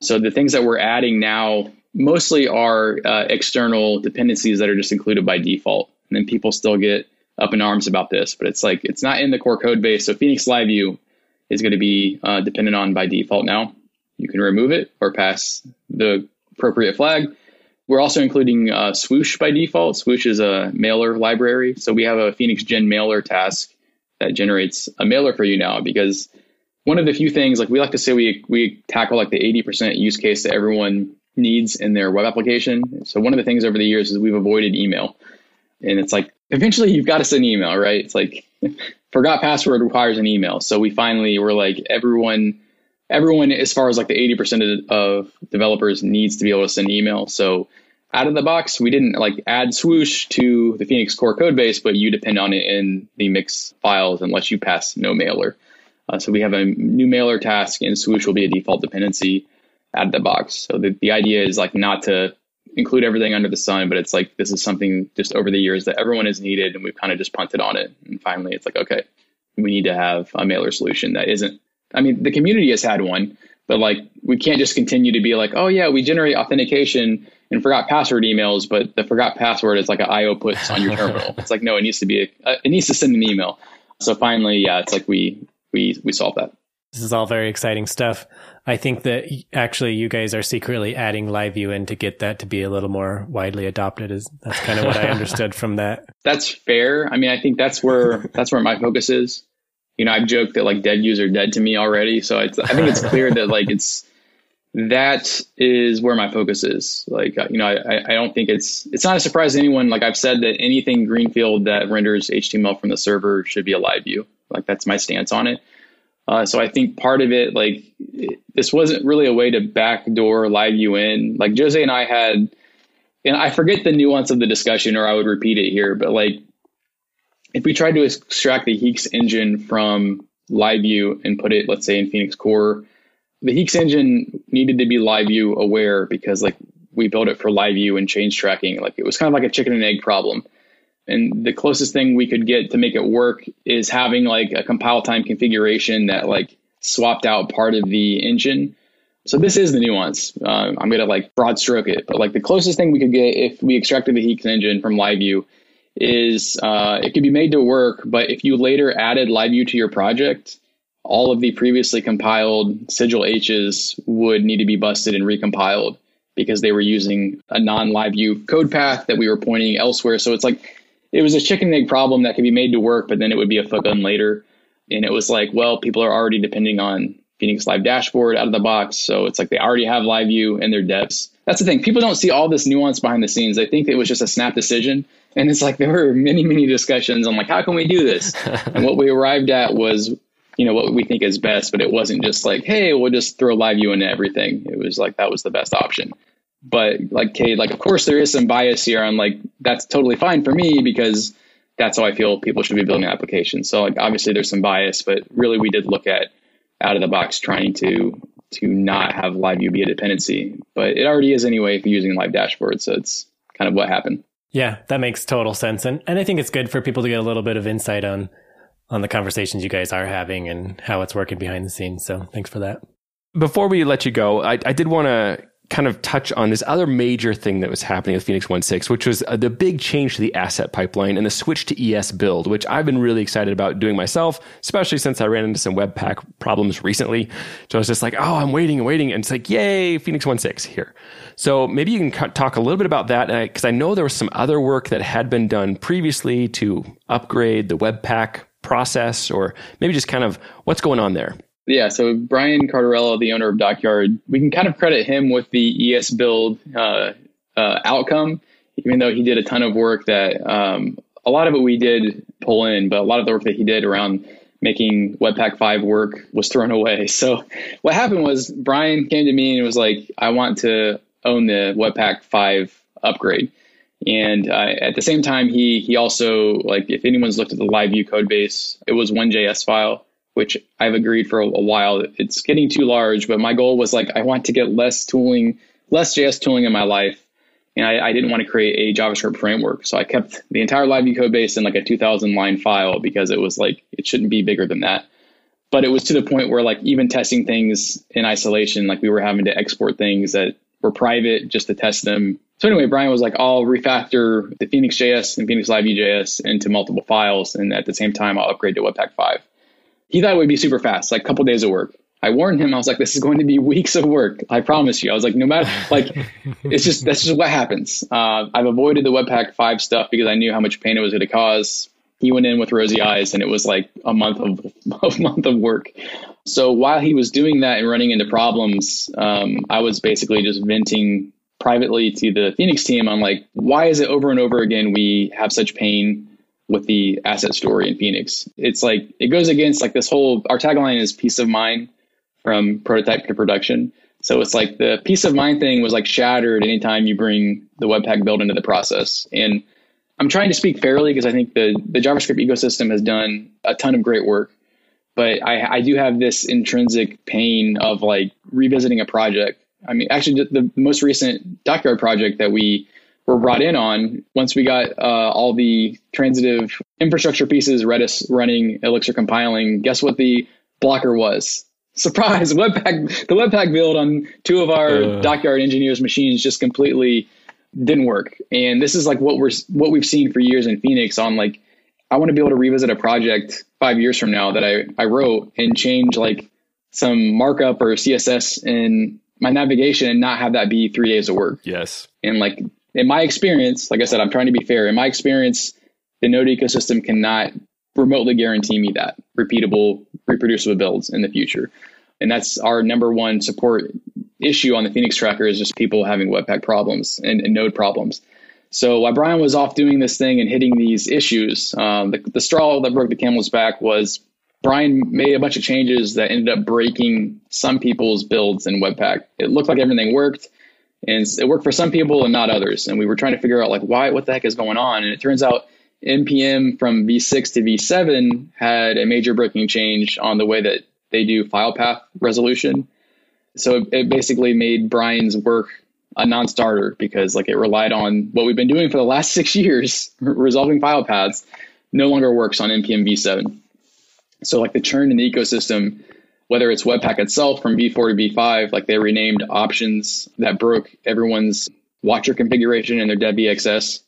So the things that we're adding now mostly are uh, external dependencies that are just included by default, and then people still get up in arms about this, but it's like it's not in the core code base. So Phoenix Live View is going to be uh, dependent on by default now. You can remove it or pass the appropriate flag. We're also including uh, Swoosh by default. Swoosh is a mailer library. So we have a Phoenix Gen mailer task that generates a mailer for you now because one of the few things like we like to say we we tackle like the 80% use case that everyone needs in their web application. So one of the things over the years is we've avoided email. And it's like eventually you've got to send email, right? It's like forgot password requires an email. So we finally were like everyone everyone as far as like the 80% of developers needs to be able to send email. So out of the box, we didn't like add swoosh to the Phoenix core code base, but you depend on it in the mix files unless you pass no mailer. Uh, so we have a new mailer task and swoosh will be a default dependency out of the box. So the, the idea is like not to include everything under the sun, but it's like this is something just over the years that everyone has needed and we've kind of just punted on it. And finally it's like, okay, we need to have a mailer solution that isn't I mean, the community has had one, but like we can't just continue to be like, oh yeah, we generate authentication and forgot password emails, but the forgot password is like an IO puts on your terminal. it's like no, it needs to be a, uh, it needs to send an email. So finally, yeah, it's like we we we solve that. This is all very exciting stuff. I think that actually you guys are secretly adding live view in to get that to be a little more widely adopted. Is that's kind of what I understood from that. That's fair. I mean, I think that's where that's where my focus is you know, I've joked that like dead user dead to me already. So I think it's clear that like it's that is where my focus is. Like, you know, I, I don't think it's it's not a surprise to anyone. Like I've said that anything greenfield that renders HTML from the server should be a live view. Like that's my stance on it. Uh, so I think part of it, like it, this wasn't really a way to backdoor live view in. Like Jose and I had, and I forget the nuance of the discussion, or I would repeat it here. But like if we tried to extract the HEEx engine from LiveView and put it, let's say, in Phoenix Core, the HEEx engine needed to be LiveView aware because like we built it for LiveView and change tracking. Like it was kind of like a chicken and egg problem. And the closest thing we could get to make it work is having like a compile time configuration that like swapped out part of the engine. So this is the nuance. Uh, I'm gonna like broad stroke it, but like the closest thing we could get if we extracted the HEEx engine from LiveView is uh, it can be made to work, but if you later added LiveView to your project, all of the previously compiled sigil H's would need to be busted and recompiled because they were using a non-LiveView code path that we were pointing elsewhere. So it's like it was a chicken egg problem that could be made to work, but then it would be a footgun later. And it was like, well, people are already depending on Phoenix Live dashboard out of the box. So it's like they already have live view in their depths. That's the thing. People don't see all this nuance behind the scenes. They think it was just a snap decision. And it's like there were many, many discussions on like, how can we do this? and what we arrived at was, you know, what we think is best, but it wasn't just like, hey, we'll just throw live view into everything. It was like that was the best option. But like Kate, like of course there is some bias here. I'm like, that's totally fine for me because that's how I feel people should be building applications. So like obviously there's some bias, but really we did look at out of the box trying to to not have live view be a dependency. But it already is anyway if you're using live dashboard. So it's kind of what happened. Yeah, that makes total sense. And and I think it's good for people to get a little bit of insight on on the conversations you guys are having and how it's working behind the scenes. So thanks for that. Before we let you go, I, I did want to kind of touch on this other major thing that was happening with Phoenix 1.6, which was uh, the big change to the asset pipeline and the switch to ES build, which I've been really excited about doing myself, especially since I ran into some Webpack problems recently. So I was just like, oh, I'm waiting and waiting. And it's like, yay, Phoenix 1.6 here. So maybe you can talk a little bit about that because I, I know there was some other work that had been done previously to upgrade the Webpack process or maybe just kind of what's going on there. Yeah, so Brian Cardarella, the owner of Dockyard, we can kind of credit him with the ES build uh, uh, outcome, even though he did a ton of work that um, a lot of it we did pull in, but a lot of the work that he did around making Webpack 5 work was thrown away. So what happened was Brian came to me and was like, I want to own the Webpack 5 upgrade. And uh, at the same time, he he also like if anyone's looked at the live view code base, it was one JS file which I've agreed for a, a, while. It's getting too large, but my goal was like I want to get less tooling, less JS tooling in my life, and I, I didn't want to create a JavaScript framework. So I kept the entire LiveView code base in like a 2,000 line file because it was like it shouldn't be bigger than that. But it was to the point where like even testing things in isolation, like we were having to export things that were private just to test them. So anyway, Brian was like, I'll refactor the Phoenix JS and Phoenix Live JS into multiple files, and at the same time, I'll upgrade to Webpack 5 he thought it would be super fast, like a couple days of work. I warned him. I was like, this is going to be weeks of work. I promise you. I was like, no matter, like, it's just, that's just what happens. Uh, I've avoided the Webpack 5 stuff because I knew how much pain it was going to cause. He went in with rosy eyes and it was like a month of a month of work. So while he was doing that and running into problems, um, I was basically just venting privately to the Phoenix team on like, why is it over and over again we have such pain with the asset story in Phoenix. It's like it goes against like this whole our tagline is peace of mind from prototype to production. So it's like the peace of mind thing was like shattered anytime you bring the Webpack build into the process. And I'm trying to speak fairly because I think the the JavaScript ecosystem has done a ton of great work. But I, I do have this intrinsic pain of like revisiting a project. I mean, actually, the, the most recent Dockyard project that we were brought in on once we got uh, all the transitive infrastructure pieces, Redis running, Elixir compiling. Guess what the blocker was? Surprise! Webpack, the Webpack build on two of our uh. Dockyard engineers' machines just completely didn't work. And this is like what we're what we've seen for years in Phoenix. On like, I want to be able to revisit a project five years from now that I I wrote and change like some markup or CSS in my navigation and not have that be three days of work. Yes. And like in my experience, like I said, I'm trying to be fair. In my experience, the node ecosystem cannot remotely guarantee me that repeatable, reproducible builds in the future. And that's our number one support issue on the Phoenix tracker is just people having Webpack problems and, and node problems. So while Brian was off doing this thing and hitting these issues, um, the, the straw that broke the camel's back was Brian made a bunch of changes that ended up breaking some people's builds in Webpack. It looked like everything worked and it worked for some people and not others. And we were trying to figure out like why, what the heck is going on? And it turns out npm from v6 to v7 had a major breaking change on the way that they do file path resolution. So it basically made Brian's work a non-starter because like it relied on what we've been doing for the last six years, resolving file paths, no longer works on npm v7. So like the churn in the ecosystem whether it's Webpack itself from V4 to V5, like they renamed options that broke everyone's watcher configuration in their DevExS.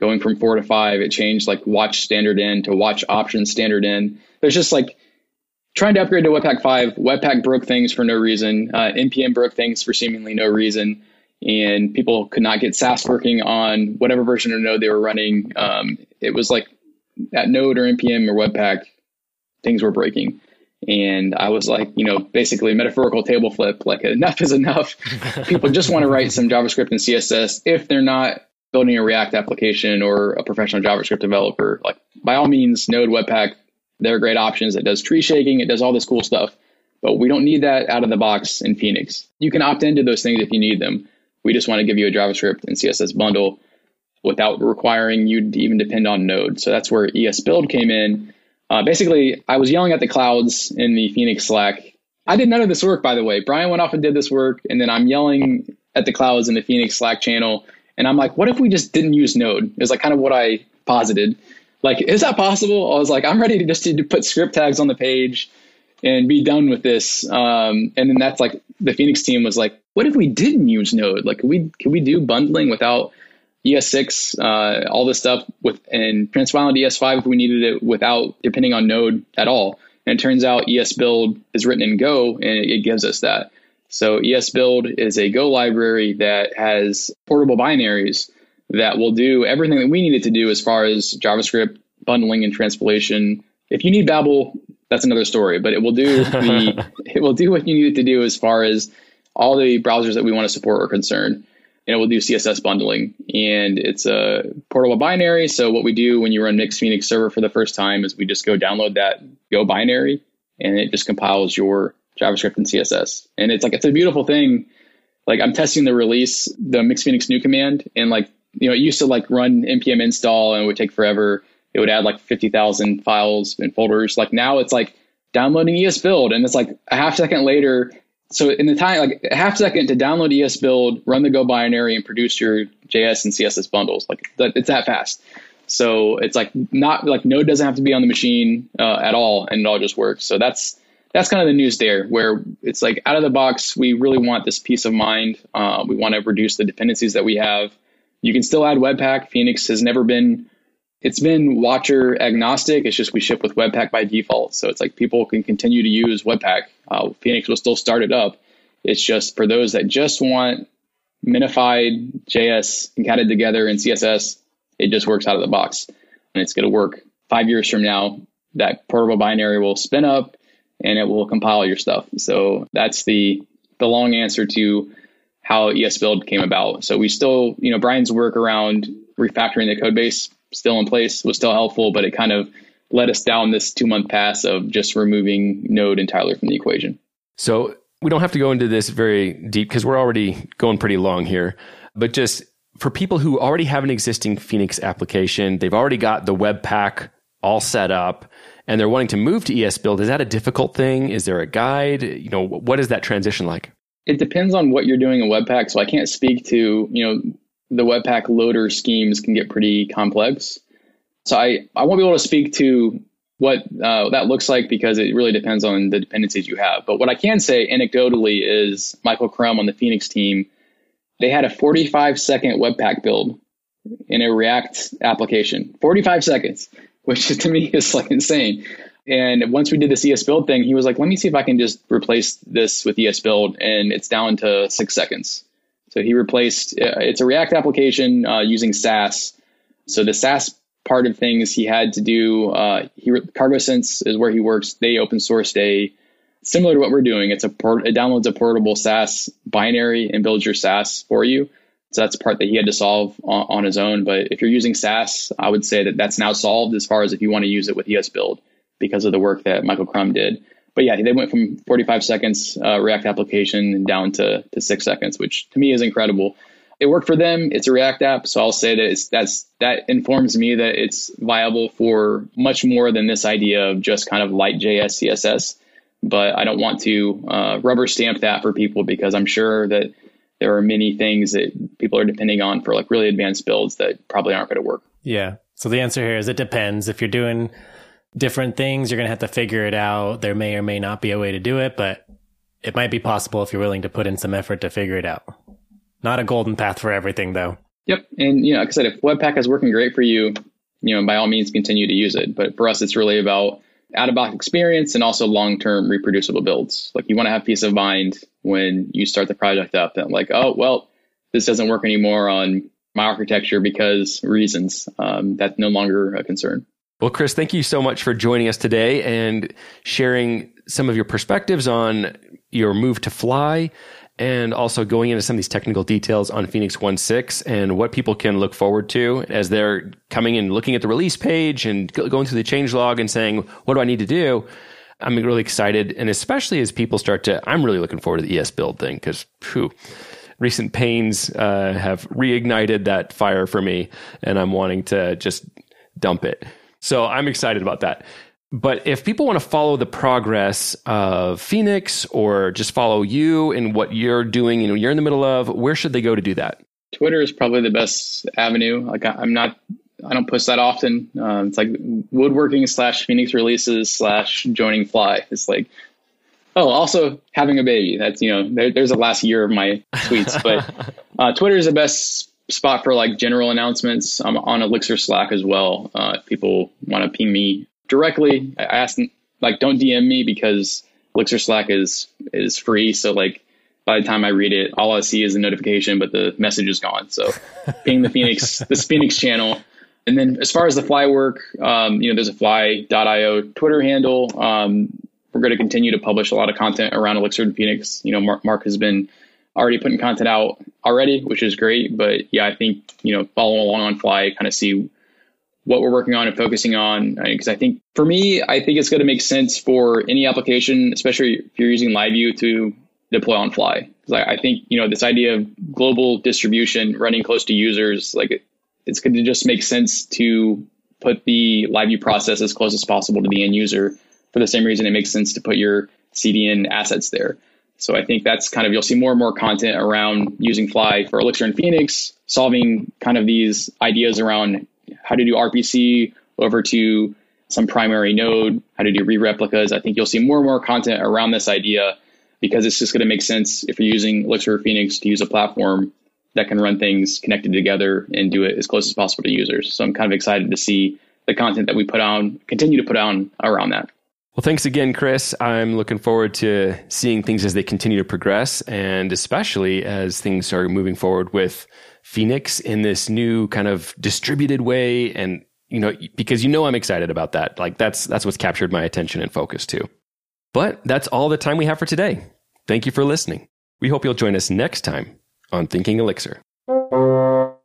Going from four to five, it changed like watch standard in to watch option standard in. There's just like trying to upgrade to Webpack 5. Webpack broke things for no reason. Uh, NPM broke things for seemingly no reason. And people could not get Sass working on whatever version of Node they were running. Um, it was like at Node or NPM or Webpack, things were breaking. And I was like, you know, basically metaphorical table flip, like enough is enough. People just want to write some JavaScript and CSS if they're not building a React application or a professional JavaScript developer. Like by all means, Node, Webpack, they're great options. It does tree shaking, it does all this cool stuff. But we don't need that out of the box in Phoenix. You can opt into those things if you need them. We just want to give you a JavaScript and CSS bundle without requiring you to even depend on Node. So that's where ES Build came in. Uh, basically, I was yelling at the clouds in the Phoenix Slack. I did none of this work, by the way. Brian went off and did this work, and then I'm yelling at the clouds in the Phoenix Slack channel. And I'm like, what if we just didn't use Node? It's like kind of what I posited. Like, is that possible? I was like, I'm ready to just to put script tags on the page and be done with this. Um, and then that's like the Phoenix team was like, what if we didn't use Node? Like, could we could we do bundling without ES6, uh, all this stuff with and transpile into ES5 if we needed it without depending on Node at all? And it turns out ES Build is written in Go, and it, it gives us that. So ES Build is a Go library that has portable binaries that will do everything that we needed to do as far as JavaScript bundling and transpilation. If you need Babel, that's another story. But it will do the it will do what you need it to do as far as all the browsers that we want to support are concerned. And it will do CSS bundling. And it's a portable binary. So what we do when you run Mix Phoenix server for the first time is we just go download that Go binary and it just compiles your JavaScript and CSS. And it's like it's a beautiful thing. Like I'm testing the release, the Mix Phoenix new command, and like you know, it used to like run npm install and it would take forever it would add like 50,000 files and folders. Like now it's like downloading ES build and it's like a half second later. So in the time, like a half second to download ES build, run the Go binary and produce your JS and CSS bundles. Like it's that fast. So it's like not like Node doesn't have to be on the machine uh, at all, and it all just works. So that's that's kind of the news there, where it's like out of the box, we really want this peace of mind. Uh, we want to reduce the dependencies that we have. You can still add Webpack. Phoenix has never been it's been watcher agnostic. It's just we ship with Webpack by default. So it's like people can continue to use Webpack. Uh, Phoenix will still start it up. It's just for those that just want minified JS concatenated together in CSS, it just works out of the box. And it's going to work five years from now. That portable binary will spin up and it will compile your stuff. So that's the the long answer to how ES Build came about. So we still, you know, Brian's work around refactoring the code base still in place was still helpful, but it kind of led us down this two month pass of just removing Node entirely from the equation. So we don't have to go into this very deep because we're already going pretty long here, but just for people who already have an existing Phoenix application, they've already got the Webpack all set up and they're wanting to move to ES Build. Is that a difficult thing? Is there a guide? You know, what is that transition like? It depends on what you're doing in Webpack. So I can't speak to, you know, the Webpack loader schemes can get pretty complex. So I, I won't be able to speak to what uh, that looks like because it really depends on the dependencies you have. But what I can say anecdotally is Michael Crumm on the Phoenix team, they had a 45 second Webpack build in a React application. 45 seconds, which to me is like insane. And once we did this ES build thing, he was like, let me see if I can just replace this with ES build. And it's down to six seconds. So he replaced uh, it's a React application uh, using Sass. So the Sass part of things he had to do. Uh, he CargoSense is where he works. They open sourced a similar to what we're doing. It's a port, it downloads a portable Sass binary and builds your Sass for you. So that's part that he had to solve on, on, his own. But if you're using Sass, I would say that that's now solved as far as if you want to use it with ES Build because of the work that Michael Crumm did but yeah, they went from 45 seconds uh, React application down to, to six seconds, which to me is incredible. It worked for them. It's a React app, so I'll say that it's, that's that informs me that it's viable for much more than this idea of just kind of light JS CSS. But I don't want to uh, rubber stamp that for people because I'm sure that there are many things that people are depending on for like really advanced builds that probably aren't going to work. Yeah. So the answer here is it depends. If you're doing different things. You're going to have to figure it out. There may or may not be a way to do it, but it might be possible if you're willing to put in some effort to figure it out. Not a golden path for everything, though. Yep. And, you know, like I said, if Webpack is working great for you, you know, by all means, continue to use it. But for us, it's really about out of box experience and also long term reproducible builds. Like you want to have peace of mind when you start the project up that, like, oh, well, this doesn't work anymore on my architecture because reasons. Um, that's no longer a concern. Well, Chris, thank you so much for joining us today and sharing some of your perspectives on your move to fly and also going into some of these technical details on Phoenix 1.6 and what people can look forward to as they're coming and looking at the release page and going through the change log and saying, what do I need to do? I'm really excited. And especially as people start to, I'm really looking forward to the ES build thing because, recent pains uh, have reignited that fire for me and I'm wanting to just dump it. So I'm excited about that. But if people want to follow the progress of Phoenix or just follow you and what you're doing, you know, you're in the middle of, where should they go to do that? Twitter is probably the best avenue. Like I'm not, I don't post that often. Um, it's like woodworking slash Phoenix releases slash joining Fly. It's like, oh, also having a baby. That's you know, there, there's the last year of my tweets. But uh, Twitter is the best spot for like general announcements. I'm on Elixir Slack as well. Uh, if people want to ping me directly. I asked like don't DM me because Elixir Slack is is free. So like by the time I read it, all I see is a notification, but the message is gone. So ping the Phoenix this Phoenix channel. And then as far as the fly work, um, you know, there's a fly.io Twitter handle. Um, we're going to continue to publish a lot of content around Elixir and Phoenix. You know, Mark, Mark has been already putting content out already, which is great. But yeah, I think, you know, following along on fly, kind of see what we're working on and focusing on. Because I think for me, I think it's going to make sense for any application, especially if you're using LiveView to deploy on fly. Because I, I, think you know this idea of global distribution, running close to users, like it, it's going to just make sense to put the LiveView process as close as possible to the end user. For the same reason, it makes sense to put your CDN assets there. So I think that's kind of you'll see more and more content around using Fly for Elixir and Phoenix, solving kind of these ideas around how to do RPC over to some primary node, how to do read replicas. I think you'll see more and more content around this idea because it's just going to make sense if you're using Elixir or Phoenix to use a platform that can run things connected together and do it as close as possible to users. So I'm kind of excited to see the content that we put on, continue to put on around that. Well, thanks again, Chris. I'm looking forward to seeing things as they continue to progress, and especially as things are moving forward with Phoenix in this new kind of distributed way and you know because you know I'm excited about that. Like that's that's what's captured my attention and focus too. But that's all the time we have for today. Thank you for listening. We hope you'll join us next time on Thinking Elixir.